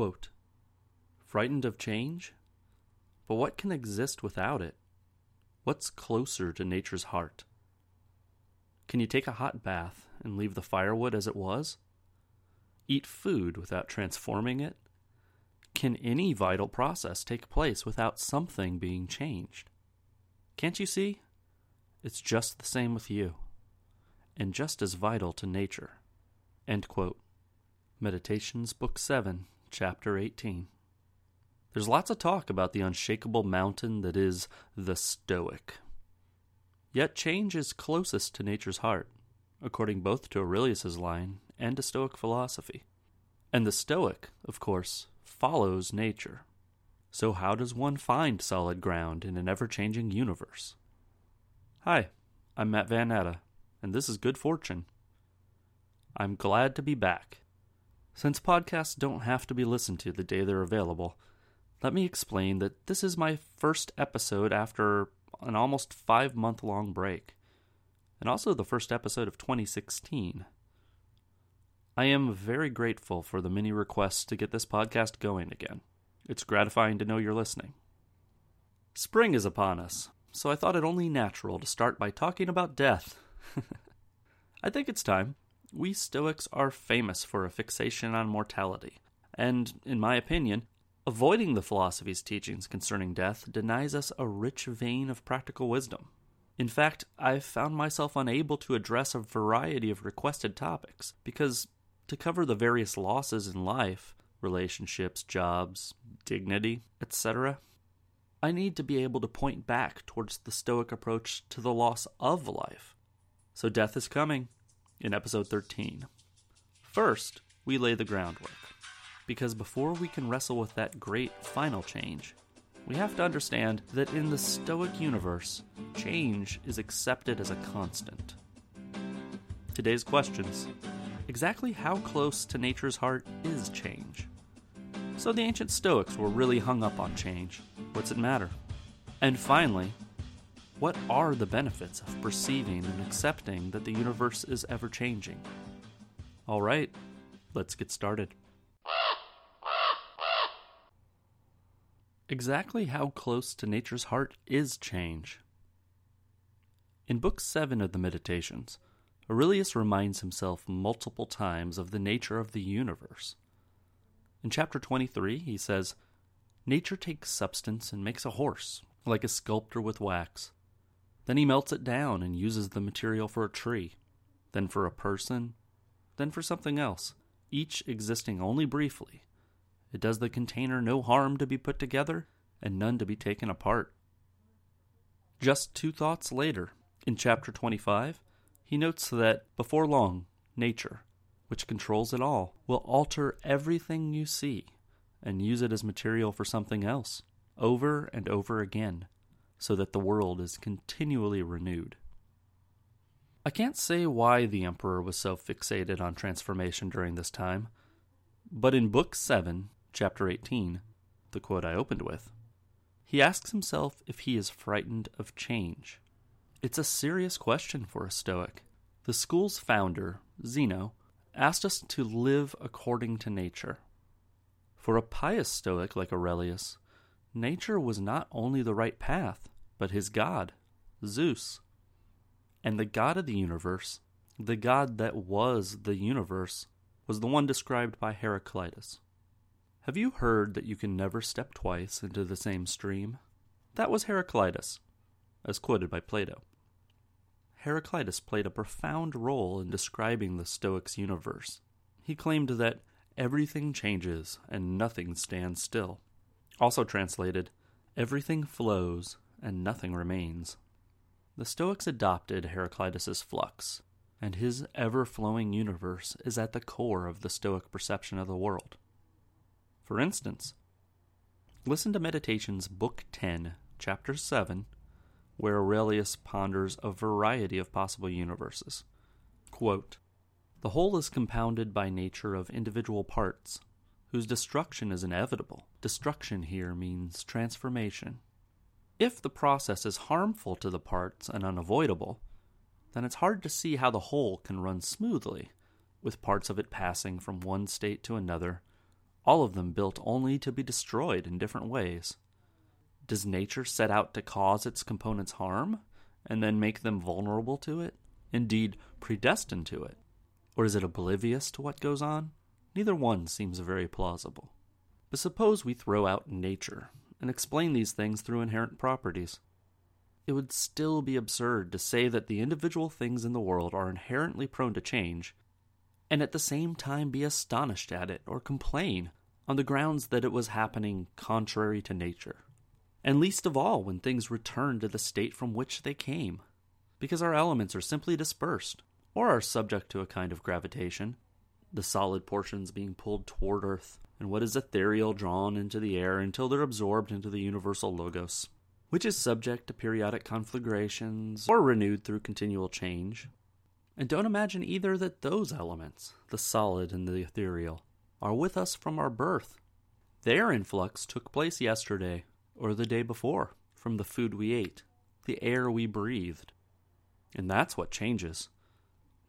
Quote, Frightened of change? But what can exist without it? What's closer to nature's heart? Can you take a hot bath and leave the firewood as it was? Eat food without transforming it? Can any vital process take place without something being changed? Can't you see? It's just the same with you, and just as vital to nature. Meditations, Book 7, Chapter 18. There's lots of talk about the unshakable mountain that is the Stoic. Yet change is closest to nature's heart, according both to Aurelius's line and to Stoic philosophy. And the Stoic, of course, follows nature. So, how does one find solid ground in an ever changing universe? Hi, I'm Matt Van Natta, and this is Good Fortune. I'm glad to be back. Since podcasts don't have to be listened to the day they're available, let me explain that this is my first episode after an almost five month long break, and also the first episode of 2016. I am very grateful for the many requests to get this podcast going again. It's gratifying to know you're listening. Spring is upon us, so I thought it only natural to start by talking about death. I think it's time. We Stoics are famous for a fixation on mortality, and, in my opinion, Avoiding the philosophy's teachings concerning death denies us a rich vein of practical wisdom. In fact, I've found myself unable to address a variety of requested topics because to cover the various losses in life relationships, jobs, dignity, etc. I need to be able to point back towards the Stoic approach to the loss of life. So, death is coming in episode 13. First, we lay the groundwork because before we can wrestle with that great final change, we have to understand that in the Stoic universe, change is accepted as a constant. Today's questions Exactly how close to nature's heart is change? So the ancient Stoics were really hung up on change. What's it matter? And finally, what are the benefits of perceiving and accepting that the universe is ever changing? All right, let's get started. Exactly how close to nature's heart is change? In Book 7 of the Meditations, Aurelius reminds himself multiple times of the nature of the universe. In chapter 23, he says, Nature takes substance and makes a horse, like a sculptor with wax. Then he melts it down and uses the material for a tree, then for a person, then for something else, each existing only briefly, it does the container no harm to be put together and none to be taken apart. Just two thoughts later, in chapter 25, he notes that before long, nature, which controls it all, will alter everything you see and use it as material for something else, over and over again, so that the world is continually renewed. I can't say why the emperor was so fixated on transformation during this time, but in Book 7, chapter 18, the quote I opened with, he asks himself if he is frightened of change. It's a serious question for a Stoic. The school's founder, Zeno, asked us to live according to nature. For a pious Stoic like Aurelius, nature was not only the right path, but his god, Zeus. And the god of the universe, the god that was the universe, was the one described by Heraclitus. Have you heard that you can never step twice into the same stream? That was Heraclitus, as quoted by Plato. Heraclitus played a profound role in describing the Stoics' universe. He claimed that everything changes and nothing stands still. Also translated, everything flows and nothing remains. The Stoics adopted Heraclitus's flux, and his ever flowing universe is at the core of the Stoic perception of the world. For instance, listen to Meditations, Book 10, Chapter 7, where Aurelius ponders a variety of possible universes. Quote, the whole is compounded by nature of individual parts, whose destruction is inevitable. Destruction here means transformation. If the process is harmful to the parts and unavoidable, then it's hard to see how the whole can run smoothly, with parts of it passing from one state to another all of them built only to be destroyed in different ways. Does nature set out to cause its components harm and then make them vulnerable to it? Indeed, predestined to it? Or is it oblivious to what goes on? Neither one seems very plausible. But suppose we throw out nature and explain these things through inherent properties. It would still be absurd to say that the individual things in the world are inherently prone to change, and at the same time be astonished at it or complain on the grounds that it was happening contrary to nature. And least of all when things return to the state from which they came, because our elements are simply dispersed, or are subject to a kind of gravitation, the solid portions being pulled toward Earth, and what is ethereal drawn into the air until they're absorbed into the universal logos, which is subject to periodic conflagrations or renewed through continual change. And don't imagine either that those elements, the solid and the ethereal, are with us from our birth. Their influx took place yesterday or the day before from the food we ate, the air we breathed. And that's what changes,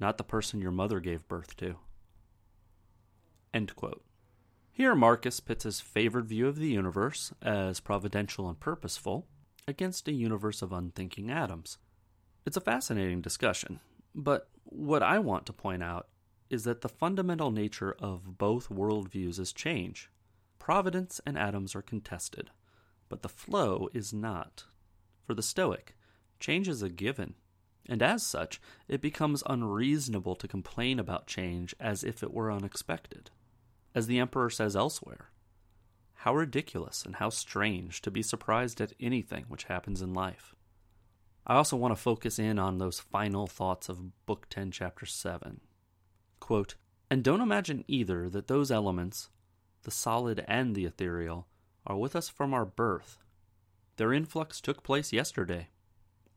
not the person your mother gave birth to. End quote. Here, Marcus pits his favored view of the universe as providential and purposeful against a universe of unthinking atoms. It's a fascinating discussion, but what I want to point out is that the fundamental nature of both worldviews is change. Providence and atoms are contested, but the flow is not. For the Stoic, change is a given, and as such, it becomes unreasonable to complain about change as if it were unexpected. As the Emperor says elsewhere, how ridiculous and how strange to be surprised at anything which happens in life. I also want to focus in on those final thoughts of Book 10, Chapter 7. Quote, and don't imagine either that those elements, the solid and the ethereal, are with us from our birth. Their influx took place yesterday,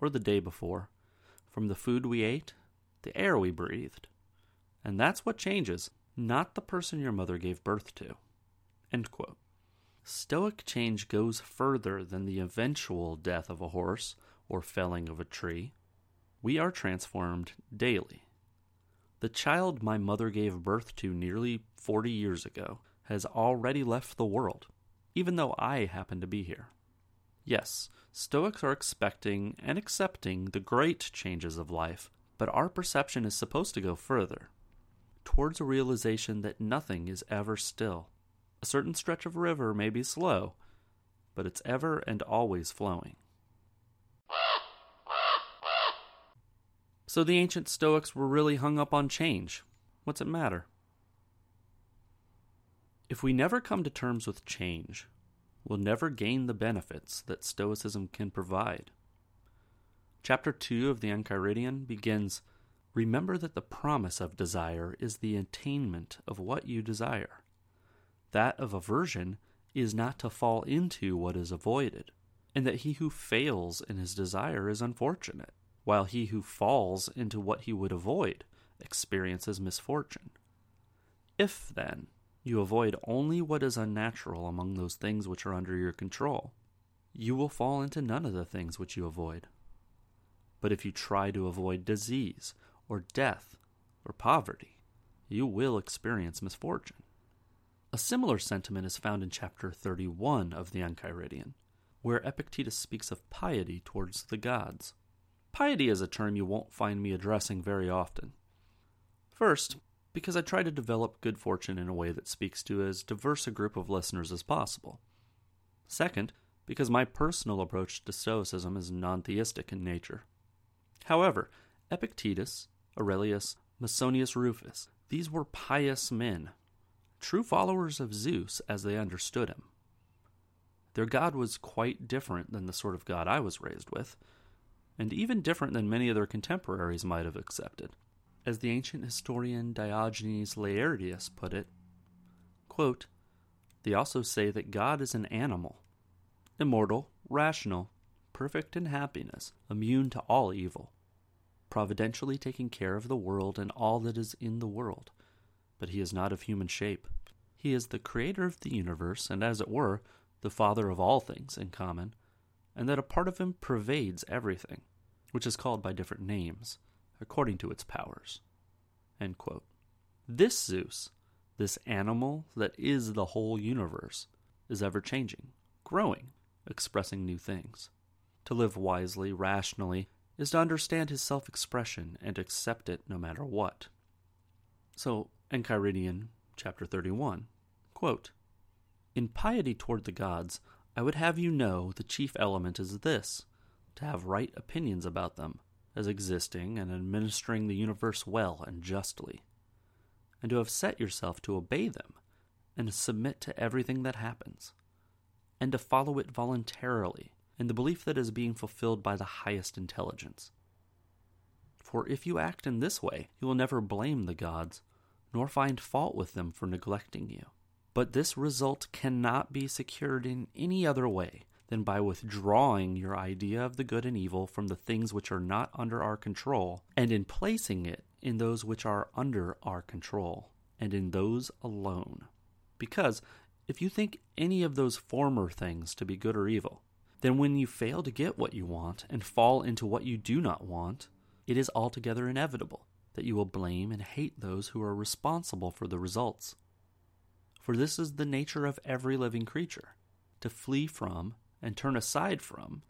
or the day before, from the food we ate, the air we breathed. And that's what changes not the person your mother gave birth to. Stoic change goes further than the eventual death of a horse or felling of a tree. We are transformed daily. The child my mother gave birth to nearly 40 years ago has already left the world, even though I happen to be here. Yes, Stoics are expecting and accepting the great changes of life, but our perception is supposed to go further towards a realization that nothing is ever still. A certain stretch of river may be slow, but it's ever and always flowing. So the ancient Stoics were really hung up on change. What's it matter? If we never come to terms with change, we'll never gain the benefits that Stoicism can provide. Chapter 2 of the Enchiridion begins Remember that the promise of desire is the attainment of what you desire. That of aversion is not to fall into what is avoided, and that he who fails in his desire is unfortunate, while he who falls into what he would avoid experiences misfortune. If, then, you avoid only what is unnatural among those things which are under your control, you will fall into none of the things which you avoid. But if you try to avoid disease, or death, or poverty, you will experience misfortune. A similar sentiment is found in chapter 31 of the Enchiridion, where Epictetus speaks of piety towards the gods. Piety is a term you won't find me addressing very often. First, because I try to develop good fortune in a way that speaks to as diverse a group of listeners as possible. Second, because my personal approach to Stoicism is non theistic in nature. However, Epictetus, Aurelius, Musonius Rufus. These were pious men, true followers of Zeus as they understood him. Their God was quite different than the sort of God I was raised with, and even different than many of their contemporaries might have accepted. As the ancient historian Diogenes Laertius put it, quote, They also say that God is an animal, immortal, rational, perfect in happiness, immune to all evil providentially taking care of the world and all that is in the world. But he is not of human shape. He is the creator of the universe, and as it were, the father of all things in common, and that a part of him pervades everything, which is called by different names, according to its powers. This Zeus, This animal that is the whole universe is ever changing, growing, expressing new things. To live wisely, rationally, is to understand his self expression and accept it no matter what. So, Enchiridion, chapter 31, quote, In piety toward the gods, I would have you know the chief element is this to have right opinions about them, as existing and administering the universe well and justly, and to have set yourself to obey them and submit to everything that happens, and to follow it voluntarily in the belief that is being fulfilled by the highest intelligence. For if you act in this way, you will never blame the gods, nor find fault with them for neglecting you. But this result cannot be secured in any other way than by withdrawing your idea of the good and evil from the things which are not under our control, and in placing it in those which are under our control, and in those alone. Because if you think any of those former things to be good or evil, then when you fail to get what you want and fall into what you do not want, it is altogether inevitable that you will blame and hate those who are responsible for the results. For this is the nature of every living creature to flee from and turn aside from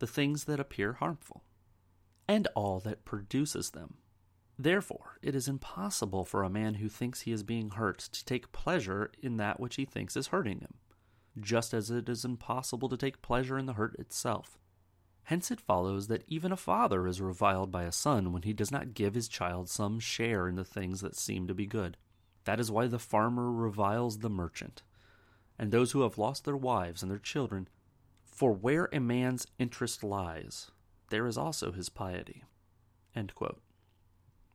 the things that appear harmful, and all that produces them. Therefore, it is impossible for a man who thinks he is being hurt to take pleasure in that which he thinks is hurting him, just as it is impossible to take pleasure in the hurt itself. Hence it follows that even a father is reviled by a son when he does not give his child some share in the things that seem to be good. That is why the farmer reviles the merchant, and those who have lost their wives and their children for where a man's interest lies, there is also his piety.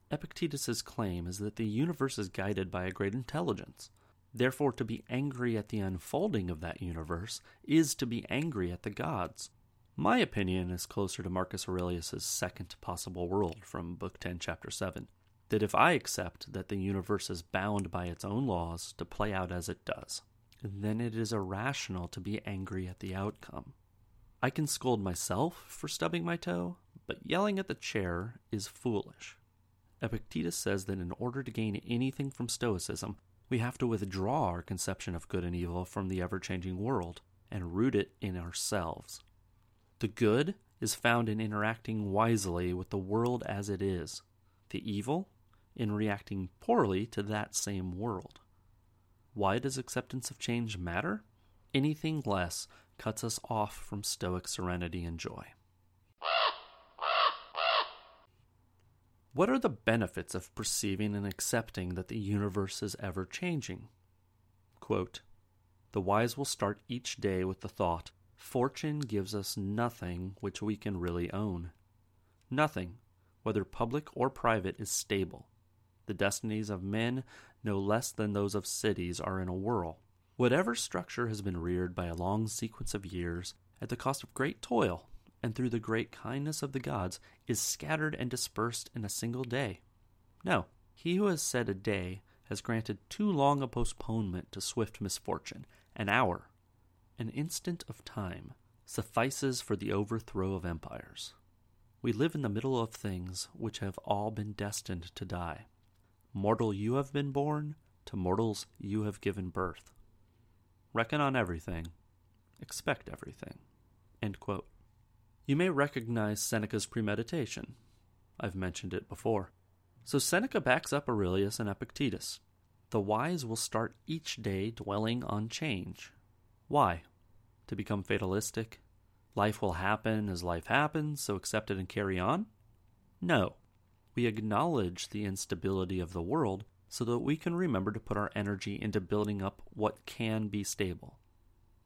Epictetus's claim is that the universe is guided by a great intelligence. Therefore, to be angry at the unfolding of that universe is to be angry at the gods. My opinion is closer to Marcus Aurelius's second possible world from Book 10, Chapter 7 that if I accept that the universe is bound by its own laws to play out as it does, then it is irrational to be angry at the outcome. I can scold myself for stubbing my toe, but yelling at the chair is foolish. Epictetus says that in order to gain anything from Stoicism, we have to withdraw our conception of good and evil from the ever changing world and root it in ourselves. The good is found in interacting wisely with the world as it is, the evil in reacting poorly to that same world. Why does acceptance of change matter? Anything less cuts us off from stoic serenity and joy. What are the benefits of perceiving and accepting that the universe is ever changing? Quote, the wise will start each day with the thought Fortune gives us nothing which we can really own. Nothing, whether public or private, is stable. The destinies of men, no less than those of cities, are in a whirl. Whatever structure has been reared by a long sequence of years, at the cost of great toil, and through the great kindness of the gods, is scattered and dispersed in a single day. No, he who has said a day has granted too long a postponement to swift misfortune. An hour, an instant of time, suffices for the overthrow of empires. We live in the middle of things which have all been destined to die. Mortal you have been born, to mortals you have given birth. Reckon on everything, expect everything. You may recognize Seneca's premeditation. I've mentioned it before. So Seneca backs up Aurelius and Epictetus. The wise will start each day dwelling on change. Why? To become fatalistic? Life will happen as life happens, so accept it and carry on? No. We acknowledge the instability of the world so that we can remember to put our energy into building up what can be stable.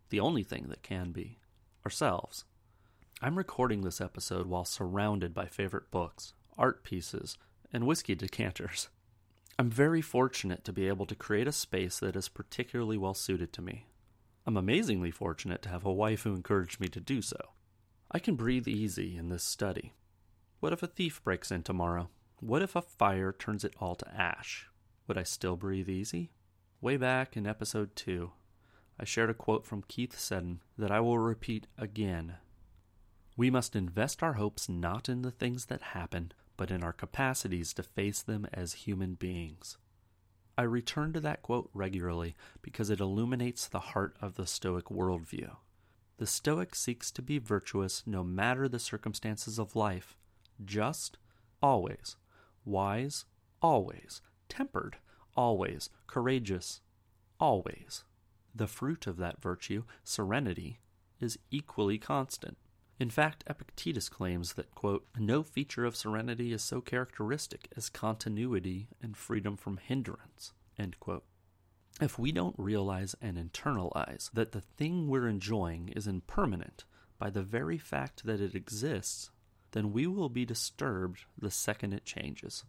The only thing that can be ourselves. I'm recording this episode while surrounded by favorite books, art pieces, and whiskey decanters. I'm very fortunate to be able to create a space that is particularly well suited to me. I'm amazingly fortunate to have a wife who encouraged me to do so. I can breathe easy in this study. What if a thief breaks in tomorrow? What if a fire turns it all to ash? Would I still breathe easy? Way back in episode 2, I shared a quote from Keith Seddon that I will repeat again. We must invest our hopes not in the things that happen, but in our capacities to face them as human beings. I return to that quote regularly because it illuminates the heart of the Stoic worldview. The Stoic seeks to be virtuous no matter the circumstances of life, just, always, wise, always, tempered, always, courageous, always. The fruit of that virtue, serenity, is equally constant. In fact, Epictetus claims that, quote, no feature of serenity is so characteristic as continuity and freedom from hindrance, end quote. If we don't realize and internalize that the thing we're enjoying is impermanent by the very fact that it exists, then we will be disturbed the second it changes.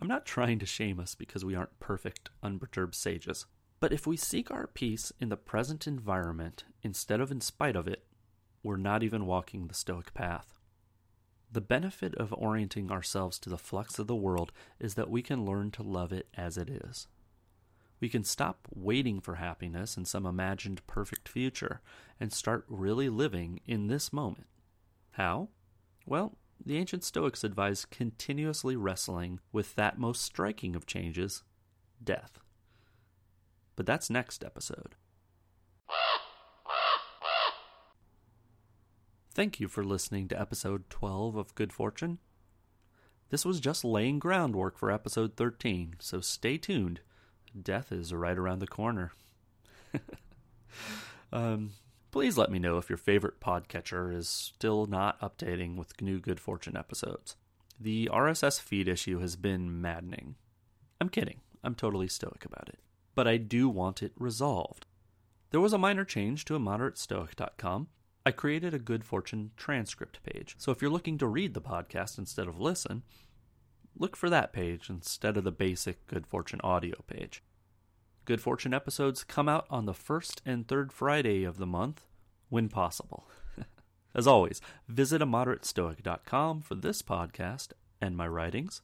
I'm not trying to shame us because we aren't perfect, unperturbed sages. But if we seek our peace in the present environment instead of in spite of it, we're not even walking the Stoic path. The benefit of orienting ourselves to the flux of the world is that we can learn to love it as it is. We can stop waiting for happiness in some imagined perfect future and start really living in this moment. How? Well, the ancient Stoics advised continuously wrestling with that most striking of changes death. But that's next episode. Thank you for listening to episode 12 of Good Fortune. This was just laying groundwork for episode 13, so stay tuned. Death is right around the corner. um, please let me know if your favorite podcatcher is still not updating with new Good Fortune episodes. The RSS feed issue has been maddening. I'm kidding, I'm totally stoic about it. But I do want it resolved. There was a minor change to immoderatestoic.com I created a Good Fortune transcript page. So if you're looking to read the podcast instead of listen, look for that page instead of the basic Good Fortune audio page. Good Fortune episodes come out on the first and third Friday of the month, when possible. As always, visit immoderatestoic.com for this podcast and my writings.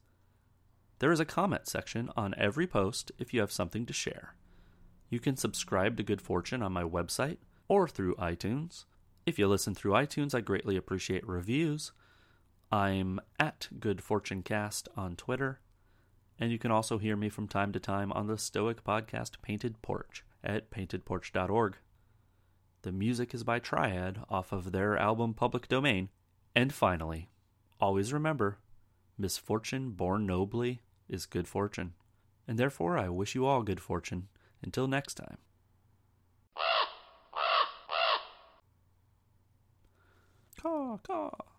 There is a comment section on every post if you have something to share. You can subscribe to Good Fortune on my website or through iTunes. If you listen through iTunes, I greatly appreciate reviews. I'm at Good Fortune Cast on Twitter, and you can also hear me from time to time on the Stoic podcast Painted Porch at paintedporch.org. The music is by Triad off of their album Public Domain. And finally, always remember misfortune born nobly is good fortune. And therefore, I wish you all good fortune. Until next time. 靠！